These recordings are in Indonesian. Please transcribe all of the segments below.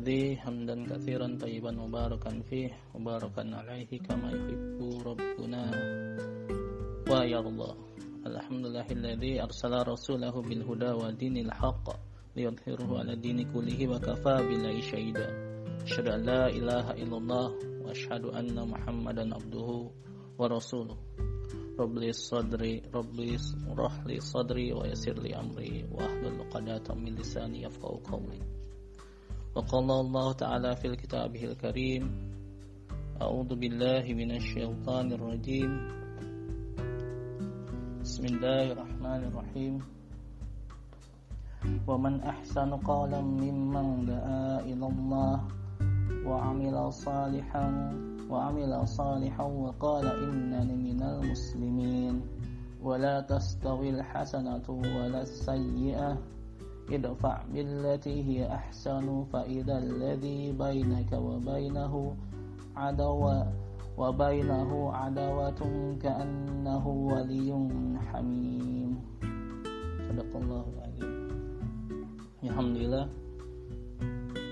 الذي حمدا كثيرا طيبا مباركا فيه مباركا عليه كما يحب ربنا. ويرضى الحمد لله الذي أرسل رسوله بالهدى ودين الحق ليظهره على الدين كله وكفى بالله شهيدا. أشهد أن لا إله إلا الله وأشهد أن محمدا عبده ورسوله. رب لي صدري رب لي اشرح لي صدري ويسر لي أمري وأحلل عقدة من لساني يفقهوا قولي. وقال الله تعالى في كتابه الكريم أعوذ بالله من الشيطان الرجيم. بسم الله الرحمن الرحيم. ومن أحسن قولا ممن دعا إلى الله وعمل صالحا وعمل صالحا وقال إنني من المسلمين. ولا تستوي الحسنة ولا السيئة. ادفع بالتي هي أحسن فإذا الذي بينك وبينه عدوة وبينه عداوة كأنه ولي حميم صدق الله العظيم Alhamdulillah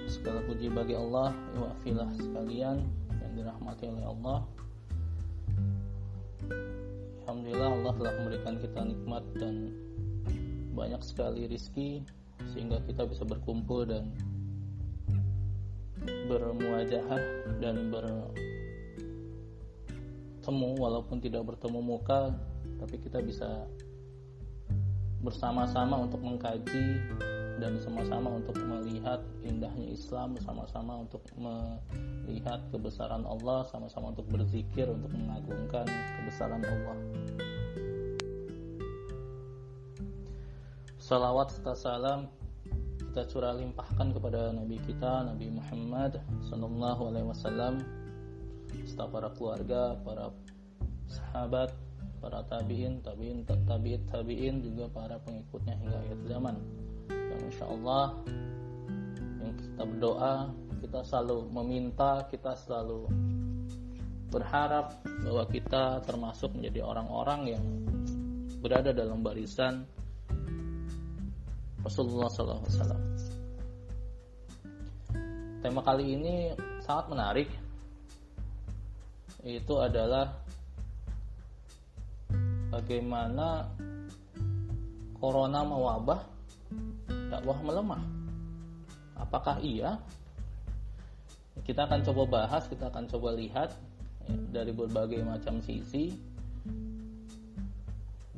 segala puji bagi Allah wafilah sekalian yang dirahmati oleh Allah Alhamdulillah Allah telah memberikan kita nikmat dan banyak sekali rizki sehingga kita bisa berkumpul dan bermuajahah dan bertemu walaupun tidak bertemu muka tapi kita bisa bersama-sama untuk mengkaji dan sama-sama untuk melihat indahnya Islam, sama-sama untuk melihat kebesaran Allah, sama-sama untuk berzikir untuk mengagungkan kebesaran Allah. Salawat serta salam kita curah limpahkan kepada Nabi kita Nabi Muhammad Sallallahu Alaihi Wasallam serta para keluarga, para sahabat, para tabiin, tabiin, tabiin, tabiin juga para pengikutnya hingga akhir zaman. Dan insya Allah yang kita berdoa, kita selalu meminta, kita selalu berharap bahwa kita termasuk menjadi orang-orang yang berada dalam barisan Rasulullah SAW. Tema kali ini sangat menarik. Itu adalah bagaimana corona mewabah, dakwah melemah. Apakah iya? Kita akan coba bahas, kita akan coba lihat ya, dari berbagai macam sisi,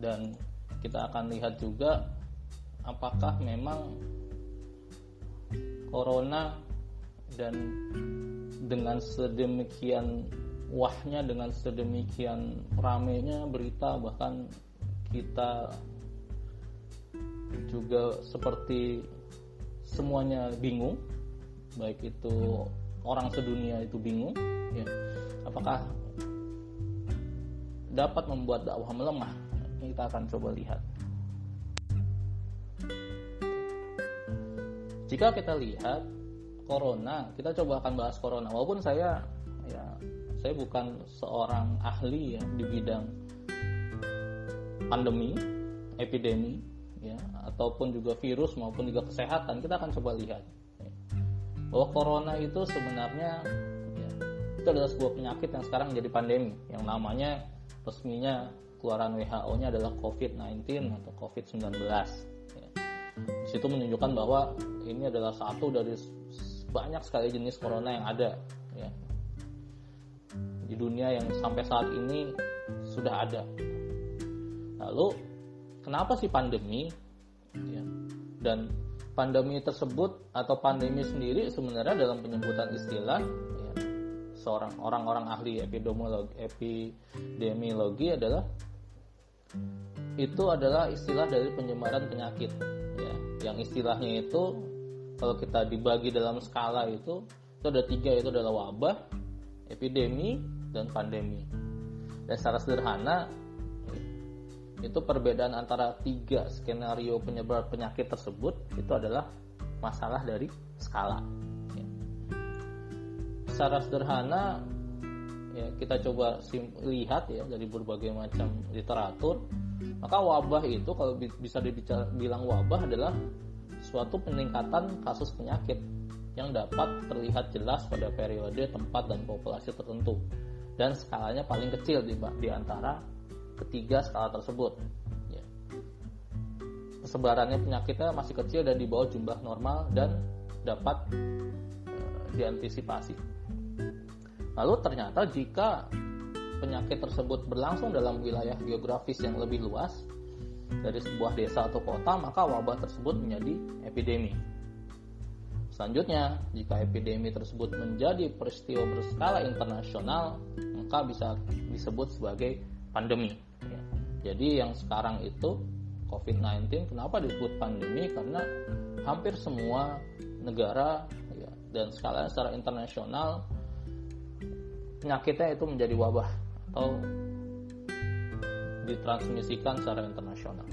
dan kita akan lihat juga apakah memang corona dan dengan sedemikian wahnya dengan sedemikian ramenya berita bahkan kita juga seperti semuanya bingung baik itu orang sedunia itu bingung ya. Apakah dapat membuat dakwah melemah? Kita akan coba lihat jika kita lihat corona, kita coba akan bahas corona. Walaupun saya ya saya bukan seorang ahli ya di bidang pandemi, epidemi ya ataupun juga virus maupun juga kesehatan, kita akan coba lihat bahwa corona itu sebenarnya ya, itu adalah sebuah penyakit yang sekarang menjadi pandemi yang namanya resminya keluaran WHO-nya adalah COVID-19 atau COVID-19 di situ menunjukkan bahwa ini adalah satu dari banyak sekali jenis corona yang ada ya di dunia yang sampai saat ini sudah ada. Lalu kenapa sih pandemi? Ya, dan pandemi tersebut atau pandemi sendiri sebenarnya dalam penyebutan istilah ya, seorang orang-orang ahli epidemiologi, epidemiologi adalah itu adalah istilah dari penyebaran penyakit ya yang istilahnya itu kalau kita dibagi dalam skala itu itu ada tiga itu adalah wabah epidemi dan pandemi dan secara sederhana itu perbedaan antara tiga skenario penyebar penyakit tersebut itu adalah masalah dari skala ya. secara sederhana ya kita coba lihat ya dari berbagai macam literatur maka wabah itu kalau bisa dibilang wabah adalah suatu peningkatan kasus penyakit yang dapat terlihat jelas pada periode tempat dan populasi tertentu dan skalanya paling kecil di, di antara ketiga skala tersebut. Ya. Persebarannya penyakitnya masih kecil dan di bawah jumlah normal dan dapat e, diantisipasi. Lalu ternyata jika penyakit tersebut berlangsung dalam wilayah geografis yang lebih luas dari sebuah desa atau kota, maka wabah tersebut menjadi epidemi. Selanjutnya, jika epidemi tersebut menjadi peristiwa berskala internasional, maka bisa disebut sebagai pandemi. Jadi yang sekarang itu COVID-19 kenapa disebut pandemi? Karena hampir semua negara ya, dan skala secara internasional penyakitnya itu menjadi wabah atau ditransmisikan secara internasional.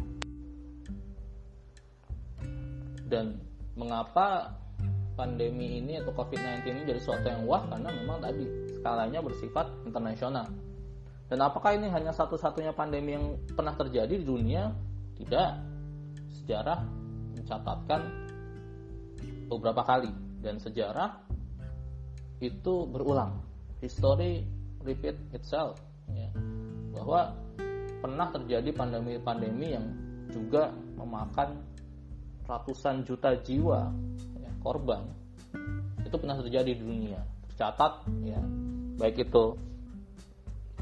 Dan mengapa pandemi ini atau COVID-19 ini jadi sesuatu yang wah karena memang tadi skalanya bersifat internasional. Dan apakah ini hanya satu-satunya pandemi yang pernah terjadi di dunia? Tidak. Sejarah mencatatkan beberapa kali dan sejarah itu berulang. History repeat itself. Ya. Bahwa pernah terjadi pandemi-pandemi yang juga memakan ratusan juta jiwa korban itu pernah terjadi di dunia tercatat ya baik itu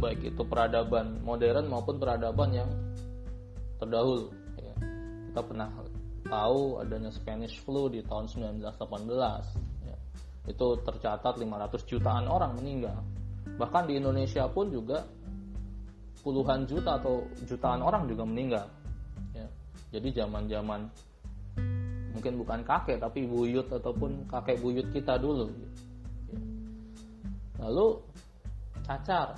baik itu peradaban modern maupun peradaban yang terdahulu ya. kita pernah tahu adanya Spanish flu di tahun 1918 ya. Itu tercatat 500 jutaan orang meninggal. Bahkan di Indonesia pun juga puluhan juta atau jutaan orang juga meninggal. Ya. jadi zaman-zaman mungkin bukan kakek tapi buyut ataupun kakek buyut kita dulu. Lalu cacar.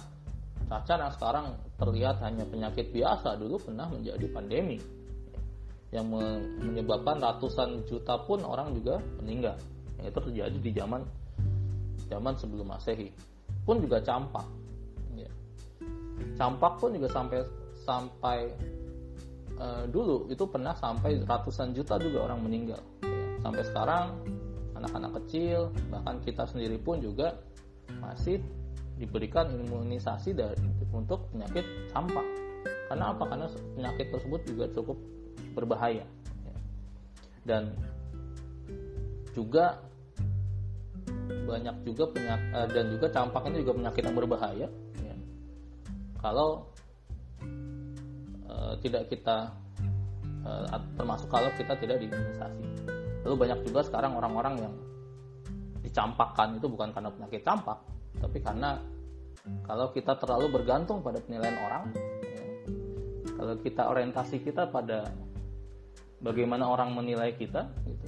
Cacar yang sekarang terlihat hanya penyakit biasa dulu pernah menjadi pandemi. Yang menyebabkan ratusan juta pun orang juga meninggal yang itu terjadi di zaman zaman sebelum masehi pun juga campak. Ya. campak pun juga sampai sampai uh, dulu itu pernah sampai ratusan juta juga orang meninggal. Ya, sampai sekarang anak-anak kecil bahkan kita sendiri pun juga masih diberikan imunisasi dari untuk penyakit campak. Karena apa? Karena penyakit tersebut juga cukup berbahaya. Ya. dan juga banyak juga penyakit uh, dan juga campak ini juga penyakit yang berbahaya ya. kalau Eh, tidak kita uh, termasuk kalau kita tidak diimunisasi. Lalu banyak juga sekarang orang-orang yang dicampakkan itu bukan karena penyakit campak, tapi karena kalau kita terlalu bergantung pada penilaian orang, ya, kalau kita orientasi kita pada bagaimana orang menilai kita, gitu,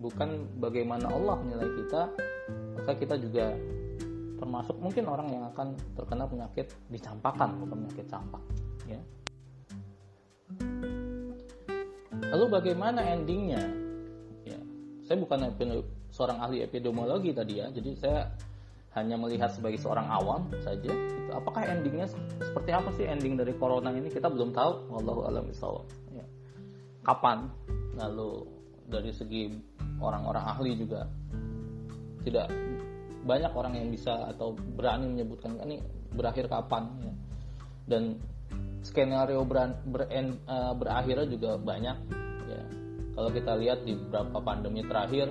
bukan bagaimana Allah menilai kita, maka kita juga termasuk mungkin orang yang akan terkena penyakit dicampakkan bukan penyakit campak ya Lalu bagaimana endingnya? Ya, saya bukan seorang ahli epidemiologi tadi ya, jadi saya hanya melihat sebagai seorang awam saja. Apakah endingnya seperti apa sih ending dari corona ini? Kita belum tahu. Wallahu alam ya. Kapan? Lalu dari segi orang-orang ahli juga. Tidak banyak orang yang bisa atau berani menyebutkan ini berakhir kapan? Ya. dan skenario ber, ber, uh, berakhirnya juga banyak ya. Kalau kita lihat di beberapa pandemi terakhir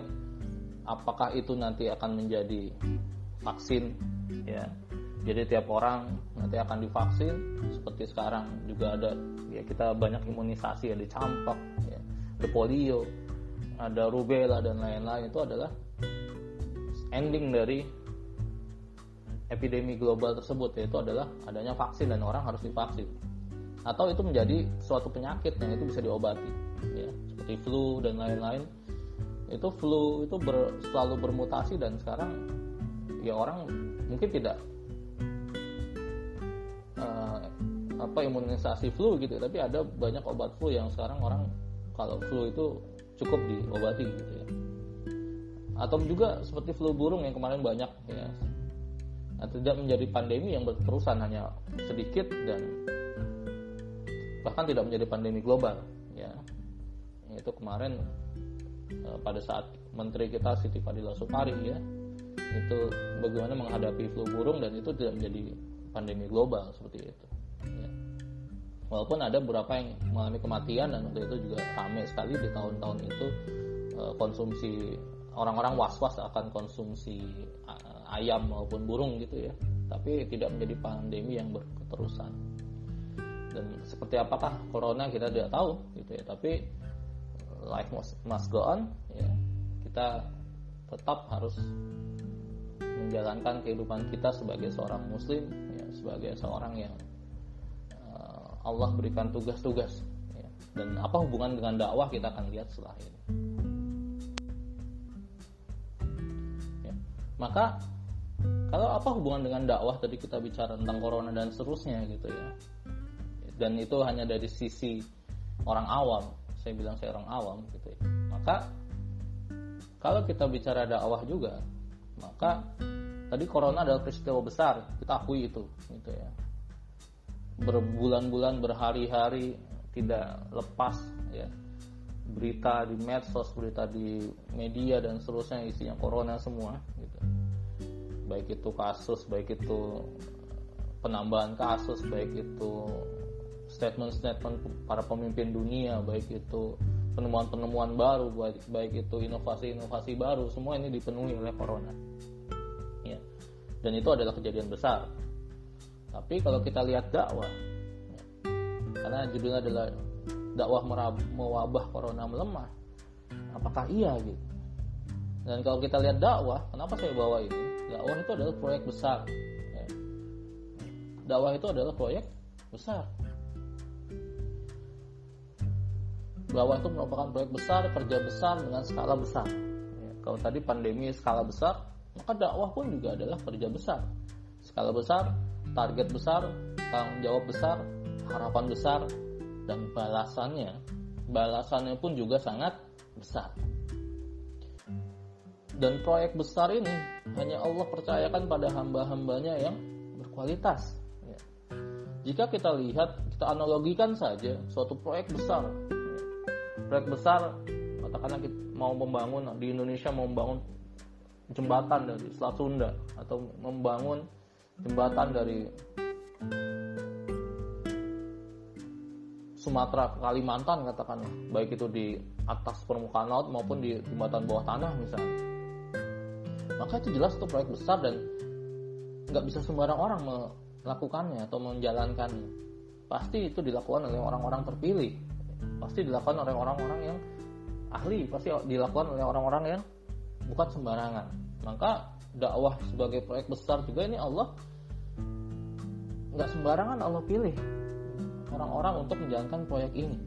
apakah itu nanti akan menjadi vaksin? Ya. Jadi tiap orang nanti akan divaksin seperti sekarang juga ada ya kita banyak imunisasi ada campak ya, ada polio ada rubella dan lain-lain. Itu adalah ending dari epidemi global tersebut yaitu adalah adanya vaksin dan orang harus divaksin. Atau itu menjadi suatu penyakit yang itu bisa diobati ya. Seperti flu dan lain-lain. Itu flu itu ber, selalu bermutasi dan sekarang ya orang mungkin tidak uh, apa imunisasi flu gitu tapi ada banyak obat flu yang sekarang orang kalau flu itu cukup diobati gitu ya. Atau juga seperti flu burung yang kemarin banyak ya. Nah, tidak menjadi pandemi yang berterusan hanya sedikit dan bahkan tidak menjadi pandemi global ya. Itu kemarin uh, pada saat menteri kita Siti Fadila Supari ya itu bagaimana menghadapi flu burung dan itu tidak menjadi pandemi global seperti itu ya. Walaupun ada beberapa yang mengalami kematian dan waktu itu juga ramai sekali di tahun-tahun itu eh, konsumsi orang-orang was-was akan konsumsi eh, ayam maupun burung gitu ya. Tapi tidak menjadi pandemi yang berketerusan. Dan seperti apakah corona kita tidak tahu gitu ya. Tapi life must, must go on ya. Kita tetap harus menjalankan kehidupan kita sebagai seorang muslim ya, sebagai seorang yang Allah berikan tugas-tugas. Ya. dan apa hubungan dengan dakwah kita akan lihat setelah ini. Ya. maka kalau apa hubungan dengan dakwah tadi kita bicara tentang corona dan seterusnya gitu ya. Dan itu hanya dari sisi orang awam. Saya bilang saya orang awam gitu ya. Maka kalau kita bicara dakwah juga maka tadi corona adalah peristiwa besar. Kita akui itu gitu ya berbulan-bulan berhari-hari tidak lepas ya. Berita di medsos berita di media dan seterusnya isinya corona semua gitu. Baik itu kasus baik itu penambahan kasus baik itu statement-statement para pemimpin dunia baik itu penemuan-penemuan baru baik, baik itu inovasi-inovasi baru semua ini dipenuhi oleh corona dan itu adalah kejadian besar tapi kalau kita lihat dakwah ya, karena judulnya adalah dakwah mewabah corona melemah apakah iya gitu? Dan kalau kita lihat dakwah kenapa saya bawa ini? Dakwah itu adalah proyek besar ya. dakwah itu adalah proyek besar. Dakwah itu merupakan proyek besar kerja besar dengan skala besar ya, kalau tadi pandemi skala besar maka dakwah pun juga adalah kerja besar. Skala besar target besar tanggung jawab besar harapan besar dan balasannya balasannya pun juga sangat besar. Dan proyek besar ini hanya Allah percayakan pada hamba-hambanya yang berkualitas. Ya. jika kita lihat kita analogikan saja suatu proyek besar. Proyek besar katakanlah kita mau membangun di Indonesia mau membangun jembatan dari Selat Sunda atau membangun jembatan dari Sumatera ke Kalimantan katakanlah baik itu di atas permukaan laut maupun di jembatan bawah tanah misalnya. Maka itu jelas itu proyek besar dan nggak bisa sembarang orang melakukannya atau menjalankannya. Pasti itu dilakukan oleh orang-orang terpilih. Pasti dilakukan oleh orang-orang yang ahli. Pasti dilakukan oleh orang-orang yang bukan sembarangan. Maka dakwah sebagai proyek besar juga ini Allah nggak sembarangan Allah pilih orang-orang untuk menjalankan proyek ini.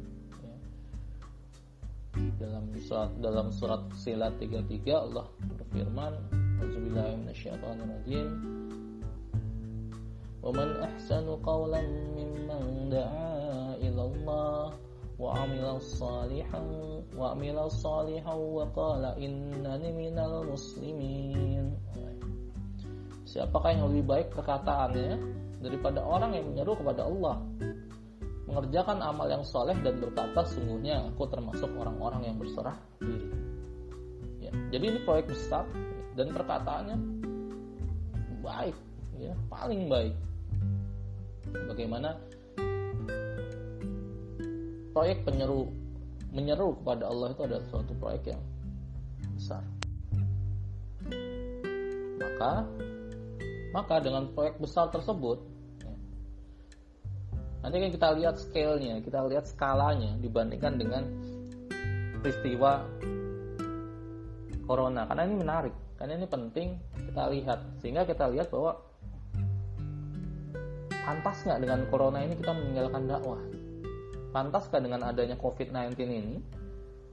Dalam surat dalam surat silat 33 Allah berfirman Auzubillahiminasyaitonirrajim Wa man ahsanu qawlan mimman da'a ila Allah وعمل صالحا وعمل صالحا وقال إنني من المسلمين Siapakah yang lebih baik perkataannya daripada orang yang menyeru kepada Allah mengerjakan amal yang soleh dan berkata sungguhnya aku termasuk orang-orang yang berserah diri. Ya, jadi ini proyek besar dan perkataannya baik, ya paling baik. Bagaimana proyek penyeru menyeru kepada Allah itu adalah suatu proyek yang besar. Maka maka dengan proyek besar tersebut ya, nanti kan kita lihat scale-nya, kita lihat skalanya dibandingkan dengan peristiwa corona. Karena ini menarik, karena ini penting kita lihat. Sehingga kita lihat bahwa pantas nggak dengan corona ini kita meninggalkan dakwah pantaskah dengan adanya COVID-19 ini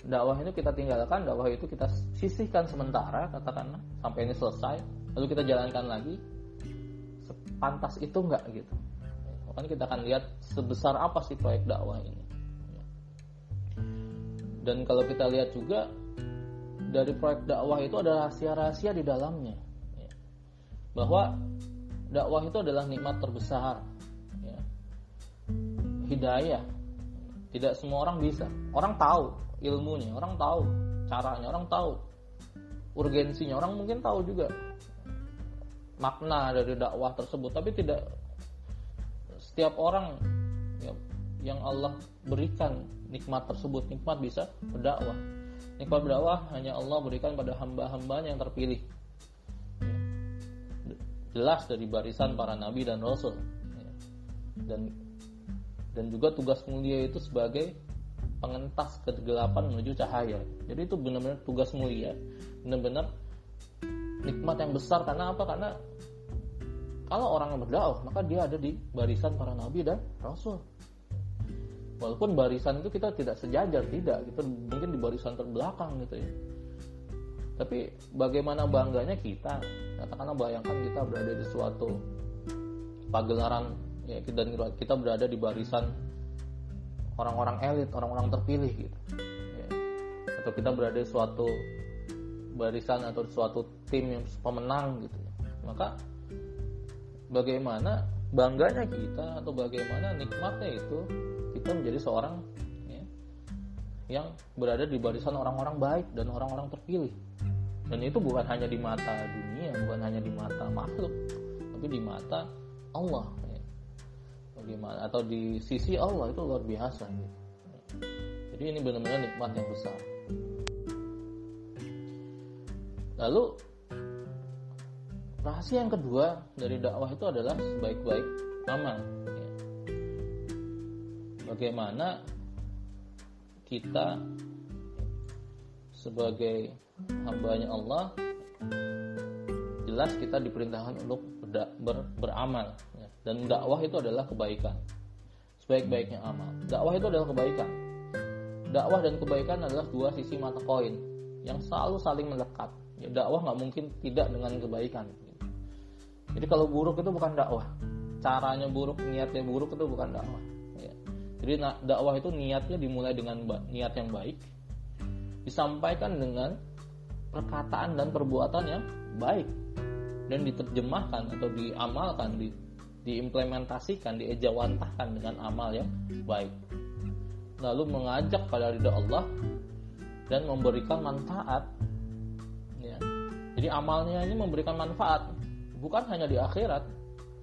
dakwah itu kita tinggalkan, dakwah itu kita sisihkan sementara katakanlah sampai ini selesai, lalu kita jalankan lagi. Pantas itu enggak gitu. Makanya kita akan lihat sebesar apa sih proyek dakwah ini. Dan kalau kita lihat juga dari proyek dakwah itu ada rahasia-rahasia di dalamnya. Bahwa dakwah itu adalah nikmat terbesar. Hidayah tidak semua orang bisa. Orang tahu ilmunya, orang tahu caranya, orang tahu urgensinya orang mungkin tahu juga makna dari dakwah tersebut tapi tidak setiap orang ya, yang Allah berikan nikmat tersebut nikmat bisa berdakwah nikmat berdakwah hanya Allah berikan pada hamba-hambanya yang terpilih ya. jelas dari barisan para nabi dan rasul ya. dan dan juga tugas mulia itu sebagai pengentas kegelapan menuju cahaya. Jadi itu benar-benar tugas mulia, benar-benar nikmat yang besar karena apa? Karena kalau orang yang berdakwah maka dia ada di barisan para nabi dan rasul. Walaupun barisan itu kita tidak sejajar, tidak, kita mungkin di barisan terbelakang gitu ya. Tapi bagaimana bangganya kita, katakanlah bayangkan kita berada di suatu pagelaran ya dan kita berada di barisan orang-orang elit, orang-orang terpilih gitu. Ya. Atau kita berada di suatu barisan atau suatu tim yang pemenang gitu. Ya. Maka bagaimana bangganya kita atau bagaimana nikmatnya itu kita menjadi seorang ya, yang berada di barisan orang-orang baik dan orang-orang terpilih. Dan itu bukan hanya di mata dunia, bukan hanya di mata makhluk, tapi di mata Allah bagaimana atau di sisi Allah itu luar biasa gitu. Jadi ini benar-benar nikmat yang besar. Lalu rahasia yang kedua dari dakwah itu adalah sebaik-baik amal. Ya. Bagaimana kita sebagai hambanya Allah jelas kita diperintahkan untuk ber, ber, beramal dan dakwah itu adalah kebaikan. Sebaik-baiknya amal. Dakwah itu adalah kebaikan. Dakwah dan kebaikan adalah dua sisi mata koin yang selalu saling melekat. Ya, dakwah nggak mungkin tidak dengan kebaikan. Jadi kalau buruk itu bukan dakwah. Caranya buruk niatnya buruk itu bukan dakwah. Ya. jadi dakwah itu niatnya dimulai dengan niat yang baik disampaikan dengan perkataan dan perbuatan yang baik dan diterjemahkan atau diamalkan di diimplementasikan, diejawantahkan dengan amal yang baik. Lalu mengajak pada ridha Allah dan memberikan manfaat. Ya. Jadi amalnya ini memberikan manfaat, bukan hanya di akhirat.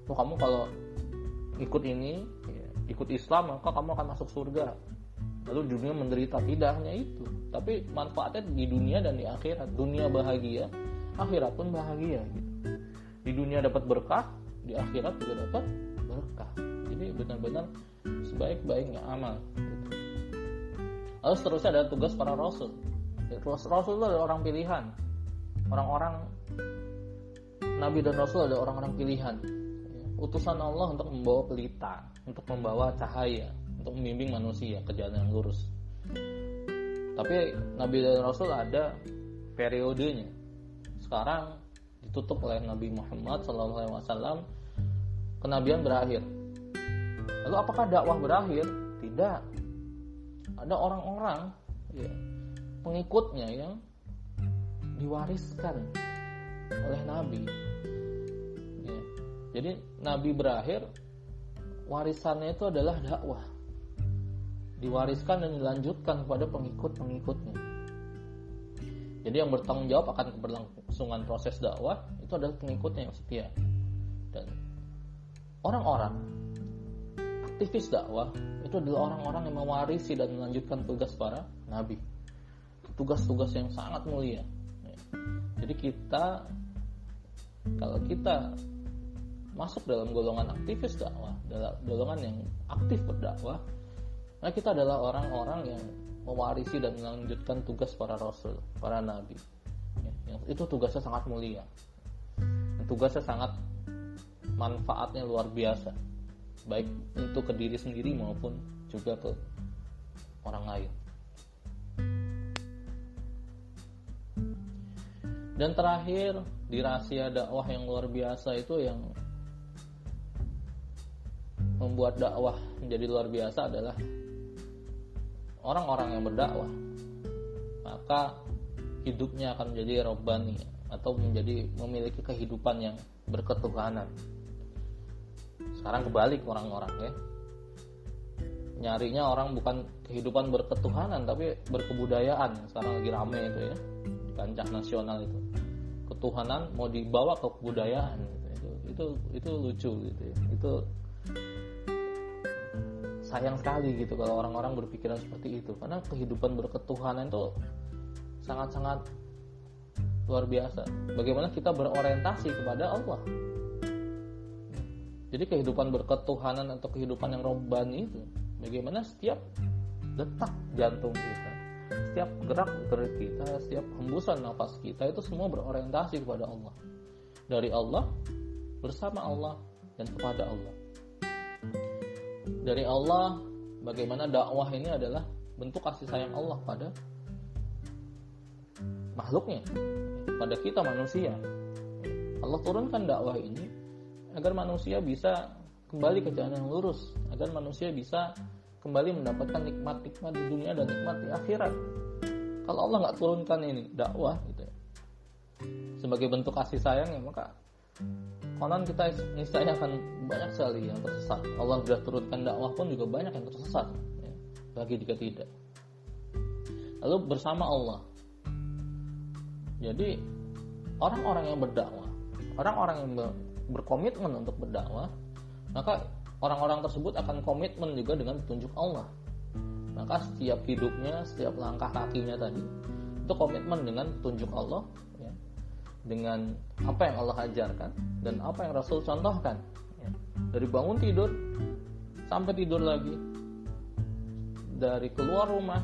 Tuh kamu kalau ikut ini, ya, ikut Islam maka kamu akan masuk surga. Lalu dunia menderita tidak hanya itu, tapi manfaatnya di dunia dan di akhirat. Dunia bahagia, akhirat pun bahagia. Gitu. Di dunia dapat berkah, di akhirat juga dapat berkah. Jadi benar-benar sebaik-baiknya amal gitu. lalu seterusnya ada tugas para rasul. Rasul itu adalah orang pilihan. Orang-orang nabi dan rasul adalah orang-orang pilihan. Utusan Allah untuk membawa pelita untuk membawa cahaya untuk membimbing manusia ke jalan yang lurus. Tapi nabi dan rasul ada periodenya. Sekarang ditutup oleh Nabi Muhammad SAW kenabian berakhir. Lalu apakah dakwah berakhir? Tidak. Ada orang-orang ya, pengikutnya yang diwariskan oleh Nabi. Ya. Jadi Nabi berakhir, warisannya itu adalah dakwah. Diwariskan dan dilanjutkan kepada pengikut-pengikutnya. Jadi yang bertanggung jawab akan keberlangsungan proses dakwah itu adalah pengikutnya yang setia. Dan orang-orang aktivis dakwah itu adalah orang-orang yang mewarisi dan melanjutkan tugas para nabi. Tugas-tugas yang sangat mulia. Jadi kita kalau kita masuk dalam golongan aktivis dakwah dalam golongan yang aktif berdakwah nah kita adalah orang-orang yang mewarisi dan melanjutkan tugas para rasul para nabi. Ya, itu tugasnya sangat mulia. Tugasnya sangat manfaatnya luar biasa. Baik untuk ke diri sendiri maupun juga ke orang lain. Dan terakhir di rahasia dakwah yang luar biasa itu yang membuat dakwah menjadi luar biasa adalah orang-orang yang berdakwah. Maka hidupnya akan menjadi robani atau menjadi memiliki kehidupan yang berketuhanan sekarang kebalik orang-orang ya. Nyarinya orang bukan kehidupan berketuhanan tapi berkebudayaan. Sekarang lagi rame itu ya. Kancah nasional itu. Ketuhanan mau dibawa ke kebudayaan gitu. itu itu itu lucu gitu ya. itu sayang sekali gitu kalau orang-orang berpikiran seperti itu. Karena kehidupan berketuhanan itu sangat-sangat luar biasa. Bagaimana kita berorientasi kepada Allah jadi kehidupan berketuhanan atau kehidupan yang robbani itu bagaimana setiap detak jantung kita setiap gerak gerik kita setiap hembusan nafas kita itu semua berorientasi kepada Allah. Dari Allah bersama Allah dan kepada Allah. Dari Allah bagaimana dakwah ini adalah bentuk kasih sayang Allah pada makhluknya pada kita manusia. Allah turunkan dakwah ini agar manusia bisa kembali ke jalan yang lurus agar manusia bisa kembali mendapatkan nikmat-nikmat di dunia dan nikmat di akhirat. Kalau Allah nggak turunkan ini dakwah gitu ya, sebagai bentuk kasih sayang ya maka konon kita niscaya akan banyak sekali yang tersesat. Allah sudah turunkan dakwah pun juga banyak yang tersesat ya, bagi jika tidak. Lalu bersama Allah. Jadi orang-orang yang berdakwah orang-orang yang berkomitmen untuk berdakwah maka orang-orang tersebut akan komitmen juga dengan petunjuk Allah. Maka setiap hidupnya setiap langkah kakinya tadi itu komitmen dengan petunjuk Allah dengan apa yang Allah ajarkan dan apa yang Rasul contohkan ya. dari bangun tidur sampai tidur lagi. Dari keluar rumah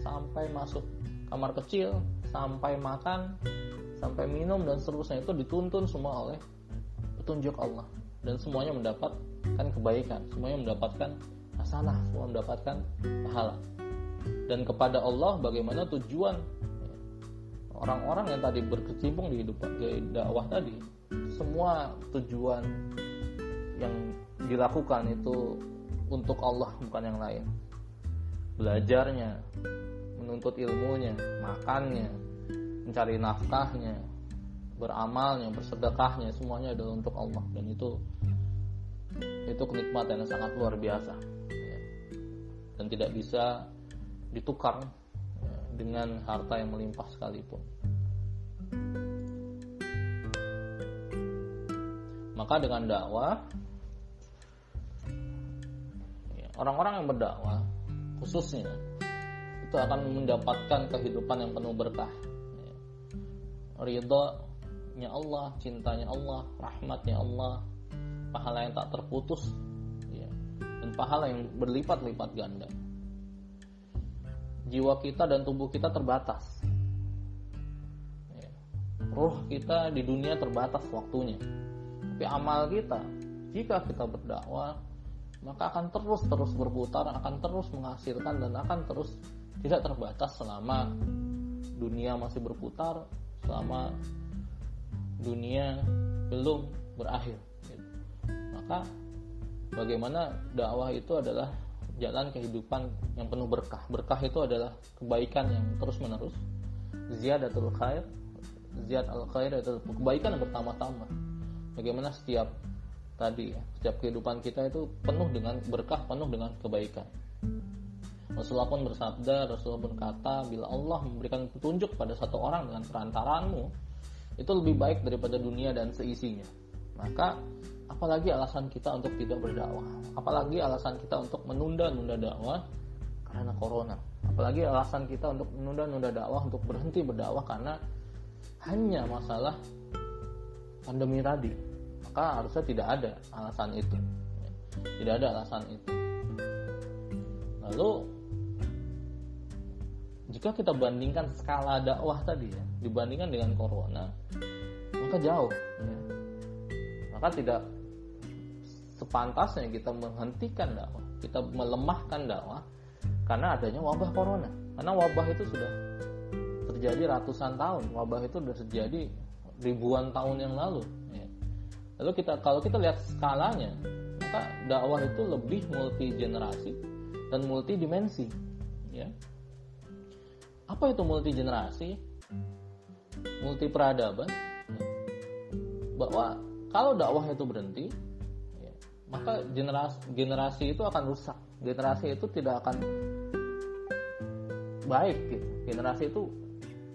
sampai masuk kamar kecil sampai makan sampai minum dan seterusnya itu dituntun semua oleh petunjuk Allah. Dan semuanya mendapatkan kebaikan semuanya mendapatkan hasanah semua mendapatkan pahala. Dan kepada Allah bagaimana tujuan? Orang-orang yang tadi berkecimpung di hidup di dakwah tadi semua tujuan yang dilakukan itu untuk Allah bukan yang lain. Belajarnya menuntut ilmunya makannya mencari nafkahnya beramalnya bersedekahnya semuanya adalah untuk Allah dan itu itu kenikmatan yang sangat luar biasa ya. dan tidak bisa ditukar ya, dengan harta yang melimpah sekalipun Maka dengan dakwah ya, orang-orang yang berdakwah khususnya itu akan mendapatkan kehidupan yang penuh berkah. Ya. Ridho-nya Allah, cintanya Allah, rahmatnya Allah, pahala yang tak terputus. Ya, dan pahala yang berlipat-lipat ganda. Jiwa kita dan tubuh kita terbatas. Roh kita di dunia terbatas waktunya. Tapi amal kita jika kita berdakwah maka akan terus terus berputar akan terus menghasilkan dan akan terus tidak terbatas selama dunia masih berputar selama dunia belum berakhir. Maka bagaimana dakwah itu adalah jalan kehidupan yang penuh berkah. Berkah itu adalah kebaikan yang terus menerus ziyadatul khair ziyad al khair itu kebaikan yang pertama-tama bagaimana setiap tadi ya setiap kehidupan kita itu penuh dengan berkah penuh dengan kebaikan. Rasulullah pun bersabda Rasulullah pun kata bila Allah memberikan petunjuk pada satu orang dengan perantaraanmu itu lebih baik daripada dunia dan seisinya. Maka apalagi alasan kita untuk tidak berdakwah? Apalagi alasan kita untuk menunda-nunda dakwah karena corona? Apalagi alasan kita untuk menunda-nunda dakwah untuk berhenti berdakwah karena hanya masalah pandemi tadi. Maka harusnya tidak ada alasan itu. Tidak ada alasan itu. Lalu jika kita bandingkan skala dakwah tadi ya dibandingkan dengan corona maka jauh ya. maka tidak sepantasnya kita menghentikan dakwah kita melemahkan dakwah karena adanya wabah corona karena wabah itu sudah terjadi ratusan tahun wabah itu sudah terjadi ribuan tahun yang lalu ya. lalu kita kalau kita lihat skalanya maka dakwah itu lebih multi generasi dan multi dimensi ya apa itu multi generasi multi peradaban bahwa kalau dakwah itu berhenti ya, maka generasi generasi itu akan rusak. Generasi itu tidak akan baik gitu. Generasi itu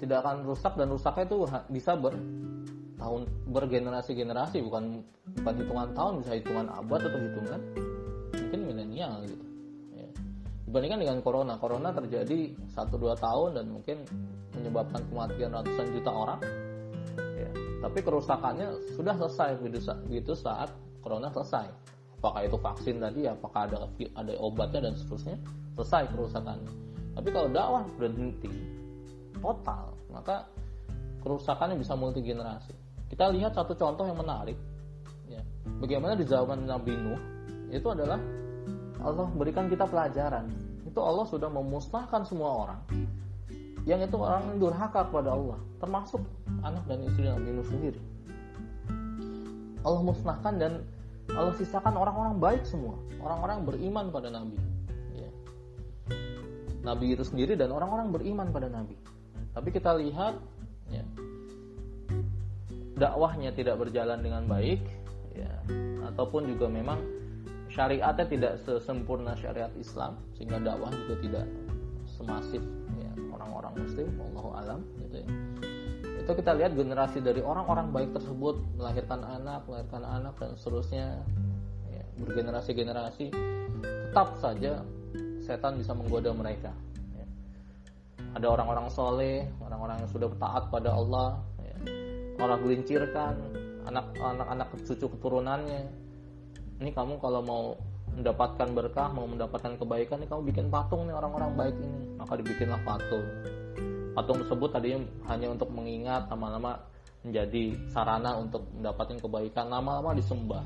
tidak akan rusak dan rusaknya itu bisa ber tahun bergenerasi-generasi. Bukan bukan hitungan tahun bisa hitungan abad atau hitungan mungkin milenial gitu. Dibandingkan dengan corona corona terjadi 1-2 tahun dan mungkin menyebabkan kematian ratusan juta orang ya. tapi kerusakannya sudah selesai begitu saat corona selesai apakah itu vaksin tadi apakah ada ada obatnya dan seterusnya selesai kerusakannya tapi kalau dakwah berhenti total maka kerusakannya bisa multi generasi kita lihat satu contoh yang menarik. Ya. Bagaimana di zaman Nabi Nuh itu adalah Allah berikan kita pelajaran. Itu Allah sudah memusnahkan semua orang. Yang itu orang yang durhaka kepada Allah, termasuk anak dan istri Nabi Nuh sendiri. Allah musnahkan dan Allah sisakan orang-orang baik semua, orang-orang beriman pada Nabi. Ya. Nabi itu sendiri dan orang-orang beriman pada Nabi. Tapi kita lihat, ya, dakwahnya tidak berjalan dengan baik ya ataupun juga memang syariatnya tidak sesempurna syariat Islam sehingga dakwah juga tidak semasif ya, orang-orang muslim Allahu alam gitu ya itu kita lihat generasi dari orang-orang baik tersebut melahirkan anak melahirkan anak dan seterusnya ya, bergenerasi-generasi tetap saja setan bisa menggoda mereka ya. ada orang-orang soleh orang-orang yang sudah taat pada Allah malah gelincirkan anak-anak cucu keturunannya ini kamu kalau mau mendapatkan berkah mau mendapatkan kebaikan ini kamu bikin patung nih orang-orang baik ini. Maka dibikinlah patung. Patung tersebut tadinya hanya untuk mengingat lama-lama menjadi sarana untuk mendapatkan kebaikan lama-lama disembah.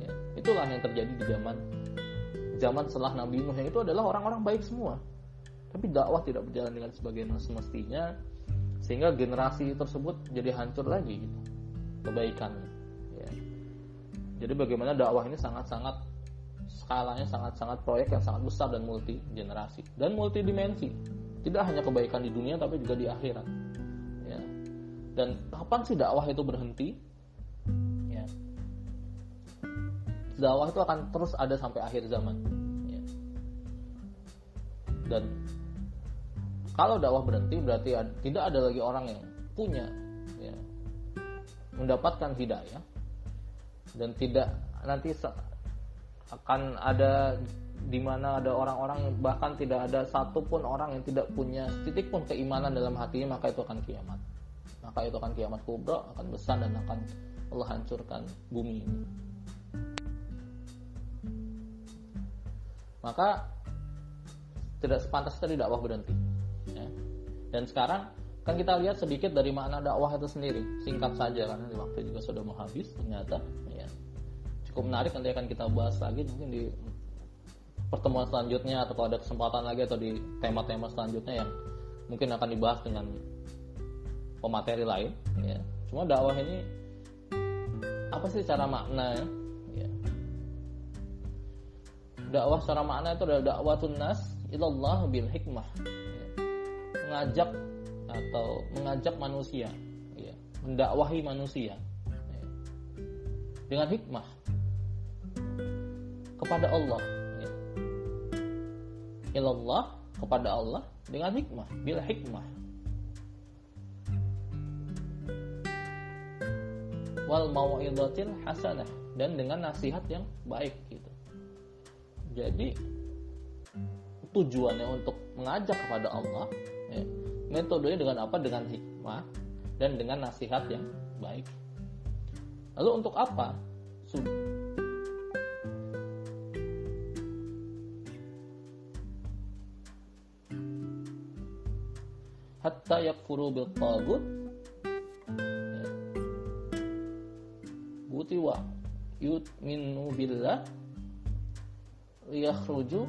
Ya, itulah yang terjadi di zaman zaman setelah Nabi Nuh yang itu adalah orang-orang baik semua. Tapi dakwah tidak berjalan dengan sebagaimana semestinya sehingga generasi tersebut jadi hancur lagi gitu kebaikannya. ya. Jadi bagaimana dakwah ini sangat-sangat skalanya sangat-sangat proyek yang sangat besar dan multi generasi dan multi dimensi tidak hanya kebaikan di dunia tapi juga di akhirat ya. dan kapan sih dakwah itu berhenti ya. dakwah itu akan terus ada sampai akhir zaman ya. dan kalau dakwah berhenti berarti tidak ada lagi orang yang punya ya, mendapatkan hidayah dan tidak nanti akan ada di mana ada orang-orang bahkan tidak ada satupun orang yang tidak punya titik pun keimanan dalam hatinya maka itu akan kiamat maka itu akan kiamat kubra akan besar dan akan Allah hancurkan bumi ini maka tidak sepantas tadi dakwah berhenti dan sekarang kan kita lihat sedikit dari makna dakwah itu sendiri. Singkat saja karena waktu juga sudah mau habis ternyata ya. Cukup menarik nanti akan kita bahas lagi mungkin di pertemuan selanjutnya atau kalau ada kesempatan lagi atau di tema-tema selanjutnya yang mungkin akan dibahas dengan pemateri lain ya. Cuma dakwah ini apa sih cara makna ya? ya. Dakwah secara makna itu adalah dakwah tunas ilallah bil hikmah mengajak atau mengajak manusia ya, mendakwahi manusia ya, dengan hikmah kepada Allah ya. ilallah kepada Allah dengan hikmah bila hikmah wal mau'izatil hasanah dan dengan nasihat yang baik gitu. Jadi tujuannya untuk mengajak kepada Allah Ya. Metodenya dengan apa? Dengan hikmah dan dengan nasihat yang baik. Lalu untuk apa? Hatta yakfuru bil tagut buti wa yu'minu billah liyakhruju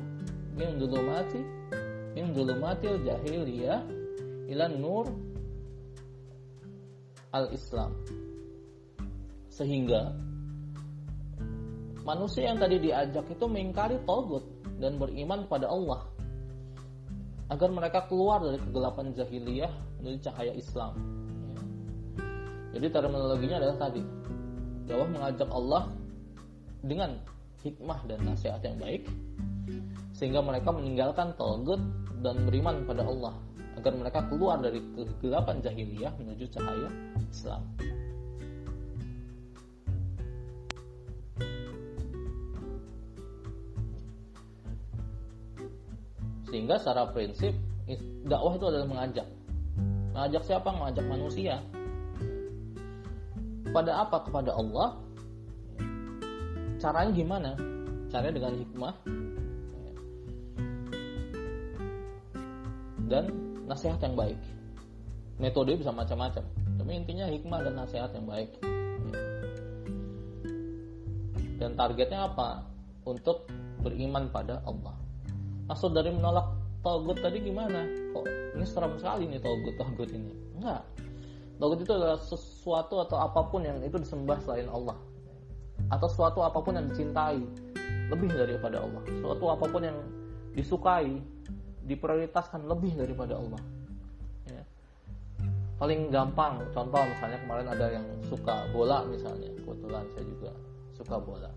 min dhulumati min dhulumatil jahiliyah ilan nur al-Islam. Sehingga manusia yang tadi diajak itu mengingkari togut dan beriman pada Allah agar mereka keluar dari kegelapan jahiliyah menuju cahaya Islam. Jadi terminologinya adalah tadi bahwa mengajak Allah dengan hikmah dan nasihat yang baik sehingga mereka meninggalkan togut dan beriman pada Allah agar mereka keluar dari kegelapan jahiliyah menuju cahaya Islam. Sehingga secara prinsip dakwah itu adalah mengajak. Mengajak siapa? Mengajak manusia. Pada apa? Kepada Allah. Caranya gimana? Caranya dengan hikmah dan nasihat yang baik. Metode bisa macam-macam, tapi intinya hikmah dan nasihat yang baik. Dan targetnya apa? Untuk beriman pada Allah. Maksud dari menolak togut tadi gimana? Kok ini serem sekali nih togut togut ini? Enggak. Togut itu adalah sesuatu atau apa pun yang itu disembah selain Allah, atau sesuatu apa pun yang dicintai lebih daripada Allah, sesuatu apa pun yang disukai diprioritaskan lebih daripada Allah. Ya. Paling gampang, contoh misalnya kemarin ada yang suka bola misalnya, kebetulan saya juga suka bola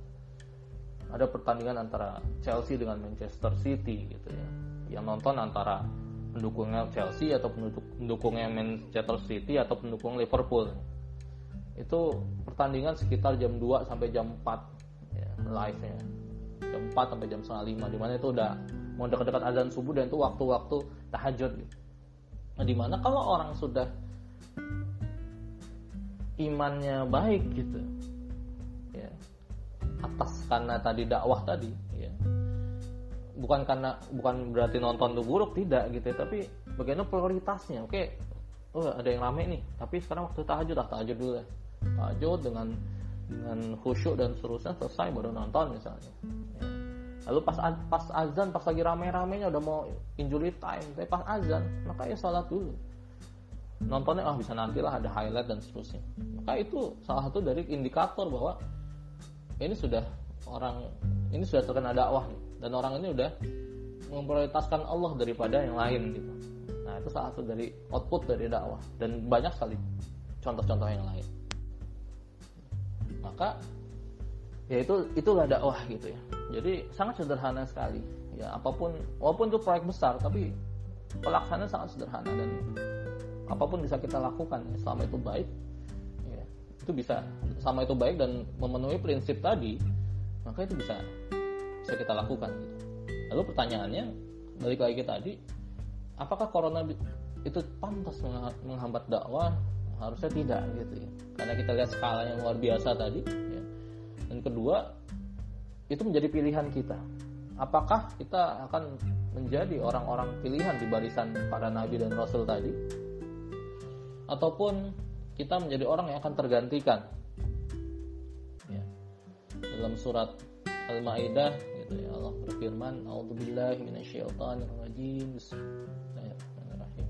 ada pertandingan antara Chelsea dengan Manchester City gitu ya. Yang nonton antara pendukungnya Chelsea atau pendukung pendukungnya Manchester City atau pendukung Liverpool. Itu pertandingan sekitar jam 2 sampai jam 4 ya, live nya jam 4 sampai jam setengah 5 di mana itu udah mau dekat-dekat azan subuh dan itu waktu-waktu tahajud gitu. nah di mana kalau orang sudah imannya baik gitu atas karena tadi dakwah tadi ya. Bukan karena bukan berarti nonton itu buruk tidak gitu ya, tapi bagaimana prioritasnya? Oke oh ada yang rame nih. Tapi sekarang waktu tahajud lah tahajud dulu ya. Tahajud dengan dengan khusyuk dan seterusnya selesai baru nonton misalnya. Ya. lalu pas pas azan pas lagi rame-ramenya udah mau injury time tapi pas azan maka ya salat dulu. Nontonnya ah oh, bisa nantilah ada highlight dan seterusnya. Maka itu salah satu dari indikator bahwa ini sudah orang ini sudah terkena dakwah nih dan orang ini udah memprioritaskan Allah daripada yang lain gitu. Nah itu salah satu dari output dari dakwah dan banyak sekali contoh-contoh yang lain. Maka ya itu itulah dakwah gitu ya. Jadi sangat sederhana sekali ya apa pun walaupun itu proyek besar tapi pelaksanaan sangat sederhana dan apa pun bisa kita lakukan ya, selama itu baik itu bisa sama itu baik dan memenuhi prinsip tadi maka itu bisa bisa kita lakukan gitu. lalu pertanyaannya balik lagi tadi apakah corona itu pantas menghambat dakwah harusnya tidak gitu ya karena kita lihat skala yang luar biasa tadi ya. dan kedua itu menjadi pilihan kita apakah kita akan menjadi orang-orang pilihan di barisan para nabi dan rasul tadi ataupun kita menjadi orang yang akan tergantikan. Ya. dalam surat Al-Maidah gitu ya Allah berfirman A'udzubillahi minasyaitonirrajim. Bismillahirrahmanirrahim.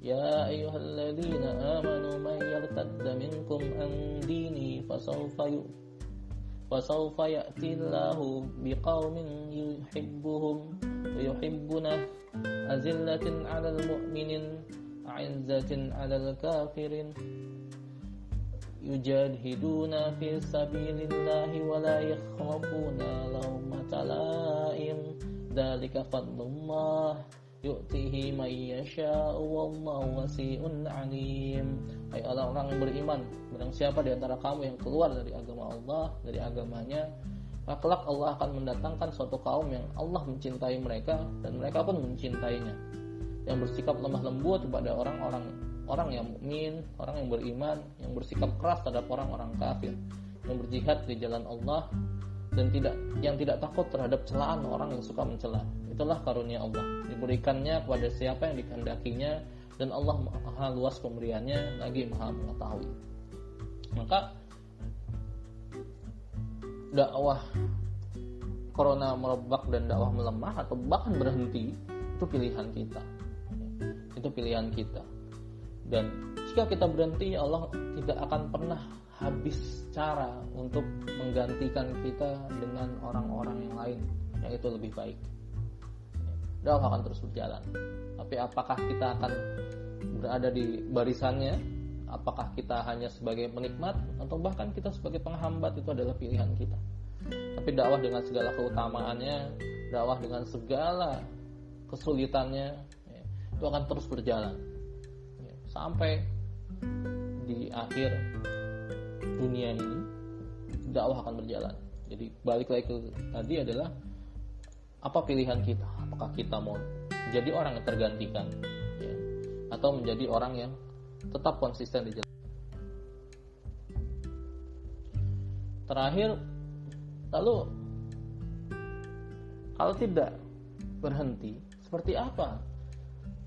Ya ayyuhalladzina amanu man yartadda minkum an dini fasawfa yu fasawfa ya'ti Allahu biqaumin yuhibbuhum wa yuhibbunah azillatin 'alal mu'minin a'izzatin 'alal kafirin yujadhiduna fi sabilillahi wa la yakhafuna lawmata la'im dzalika fadlullah yu'tihi may yasha'u wallahu wasi'un 'alim. Hai orang-orang yang beriman barang siapa di antara kamu yang keluar dari agama Allah dari agamanya kelak Allah akan mendatangkan suatu kaum yang Allah mencintai mereka dan mereka pun mencintainya yang bersikap lemah lembut kepada orang-orang orang yang mukmin, orang yang beriman, yang bersikap keras terhadap orang-orang kafir, yang berjihad di jalan Allah dan tidak yang tidak takut terhadap celaan orang yang suka mencela. Itulah karunia Allah. Diberikannya kepada siapa yang dikehendakinya dan Allah Maha luas pemberiannya lagi Maha mengetahui. Maka dakwah corona merebak dan dakwah melemah atau bahkan berhenti itu pilihan kita itu pilihan kita. Dan jika kita berhenti Allah tidak akan pernah habis cara untuk menggantikan kita dengan orang-orang yang lain yang itu lebih baik. Dakwah akan terus berjalan. Tapi apakah kita akan berada di barisannya? Apakah kita hanya sebagai penikmat? Atau bahkan kita sebagai penghambat itu adalah pilihan kita. Tapi dakwah dengan segala keutamaannya dakwah dengan segala kesulitannya itu akan terus berjalan. Ya, sampai di akhir dunia ini dakwah akan berjalan. Jadi balik lagi ke tadi adalah apa pilihan kita? Apakah kita mau jadi orang yang tergantikan? Ya, atau menjadi orang yang tetap konsisten di jalan. Terakhir lalu kalau tidak berhenti seperti apa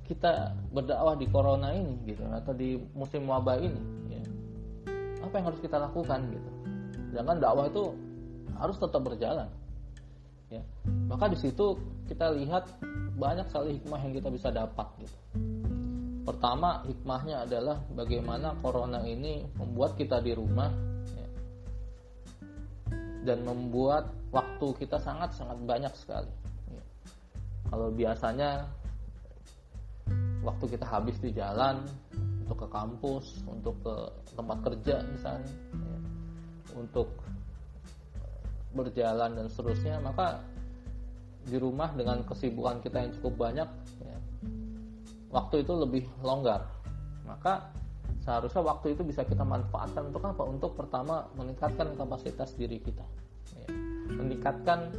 kita berdakwah di corona ini gitu atau di musim wabah ini ya. apa yang harus kita lakukan gitu sedangkan dakwah itu harus tetap berjalan ya maka di situ kita lihat banyak sekali hikmah yang kita bisa dapat gitu pertama hikmahnya adalah bagaimana corona ini membuat kita di rumah ya, dan membuat waktu kita sangat sangat banyak sekali ya. kalau biasanya waktu kita habis di jalan untuk ke kampus, untuk ke tempat kerja misalnya, ya, untuk berjalan dan seterusnya, maka di rumah dengan kesibukan kita yang cukup banyak, ya, waktu itu lebih longgar. Maka seharusnya waktu itu bisa kita manfaatkan untuk apa? Untuk pertama meningkatkan kapasitas diri kita, ya, meningkatkan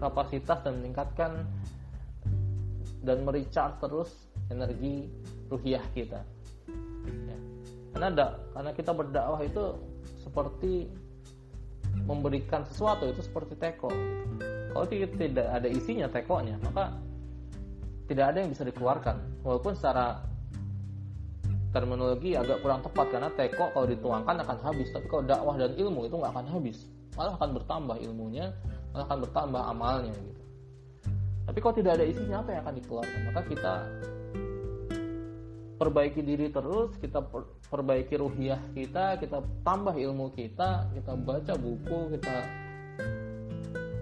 kapasitas dan meningkatkan dan mericharge terus energi ruhiah kita. Ya. Karena ada, karena kita berdakwah itu seperti memberikan sesuatu itu seperti teko. Kalau tidak ada isinya tekonya, maka tidak ada yang bisa dikeluarkan. Walaupun secara terminologi agak kurang tepat karena teko kalau dituangkan akan habis, tapi kalau dakwah dan ilmu itu nggak akan habis, malah akan bertambah ilmunya, malah akan bertambah amalnya gitu. Tapi kalau tidak ada isinya apa yang akan dikeluarkan? Maka kita perbaiki diri terus, kita perbaiki ruhiah kita, kita tambah ilmu kita, kita baca buku, kita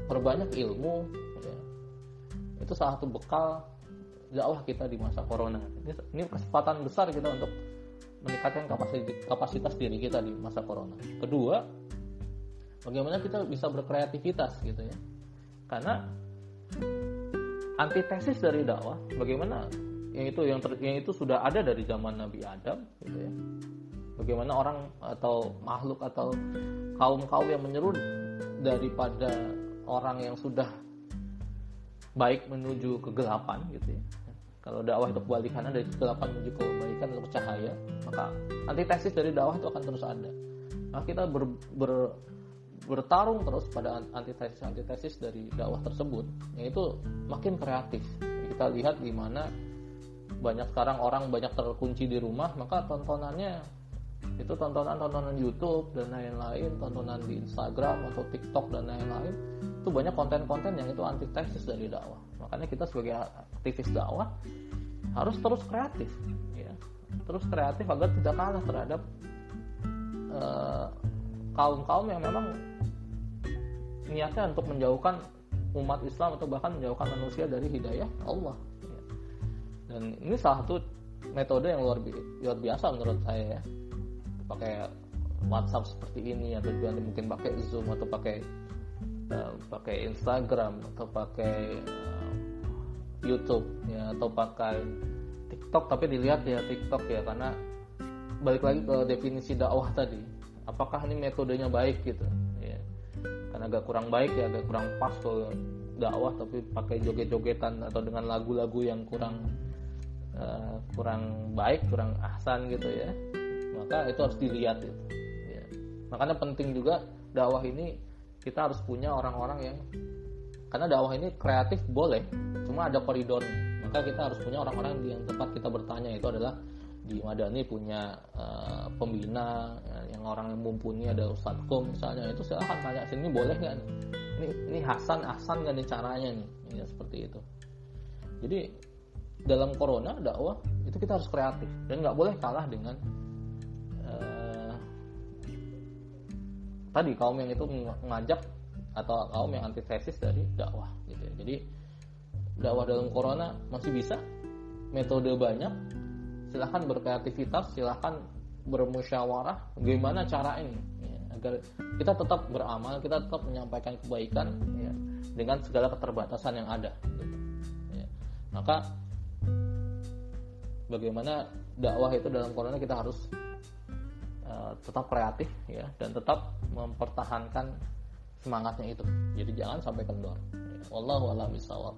perbanyak ilmu. Ya. Itu salah satu bekal dakwah kita di masa corona. Ini, ini kesempatan besar kita untuk meningkatkan kapasitas, kapasitas diri kita di masa corona. Kedua, bagaimana kita bisa berkreativitas gitu ya. Karena antitesis dari dakwah. Bagaimana yang itu yang, ter, yang itu sudah ada dari zaman Nabi Adam gitu ya. Bagaimana orang atau makhluk atau kaum kaum yang menyeru daripada orang yang sudah baik menuju kegelapan gitu ya. Kalau dakwah itu kebalikannya dari kegelapan menuju kebaikan atau cahaya maka antitesis dari dakwah itu akan terus ada. Maka kita ber, ber, bertarung terus pada antitesis-antitesis dari dakwah tersebut yaitu makin kreatif. Kita lihat di mana banyak sekarang orang banyak terkunci di rumah maka tontonannya itu tontonan-tontonan YouTube dan lain-lain tontonan di Instagram atau TikTok dan lain-lain itu banyak konten-konten yang itu antitesis dari dakwah. Makanya kita sebagai aktivis dakwah harus terus kreatif ya. Terus kreatif agar tidak kalah terhadap uh, kaum-kaum yang memang niatnya untuk menjauhkan umat Islam atau bahkan menjauhkan manusia dari hidayah Allah. Dan ini salah satu metode yang luar, luar biasa menurut saya ya. Pakai WhatsApp seperti ini atau juga mungkin pakai Zoom atau pakai uh, pakai Instagram atau pakai uh, YouTube ya atau pakai TikTok tapi dilihat ya TikTok ya karena balik lagi ke definisi dakwah tadi apakah ini metodenya baik gitu? Ya karena agak kurang baik ya agak kurang pas kalau dakwah tapi pakai joget-jogetan atau dengan lagu-lagu yang kurang uh, kurang baik kurang ahsan gitu ya. Maka itu harus dilihat gitu ya. makanya penting juga dakwah ini kita harus punya orang-orang yang karena dakwah ini kreatif boleh cuma ada koridornya. Maka kita harus punya orang-orang yang tempat kita bertanya itu adalah di Madani punya uh, pembina ya, yang orang yang mumpuni ada Ustadz Kum misalnya. Itu silahkan tanya sini boleh nggak ini ini Hasan Hasan nggak nih caranya nih? Ya, seperti itu. Jadi dalam corona dakwah itu kita harus kreatif. Dan nggak boleh kalah dengan uh, tadi kaum yang itu mengajak atau kaum yang antitesis dari dakwah gitu ya. jadi dakwah dalam corona masih bisa metode banyak silahkan berkreativitas silahkan bermusyawarah bagaimana cara ini ya, agar kita tetap beramal kita tetap menyampaikan kebaikan ya, dengan segala keterbatasan yang ada gitu. ya. maka bagaimana dakwah itu dalam corona kita harus uh, tetap kreatif ya dan tetap mempertahankan semangatnya itu. Jadi jangan sampai kendor. Wallahu a'lam bishawab.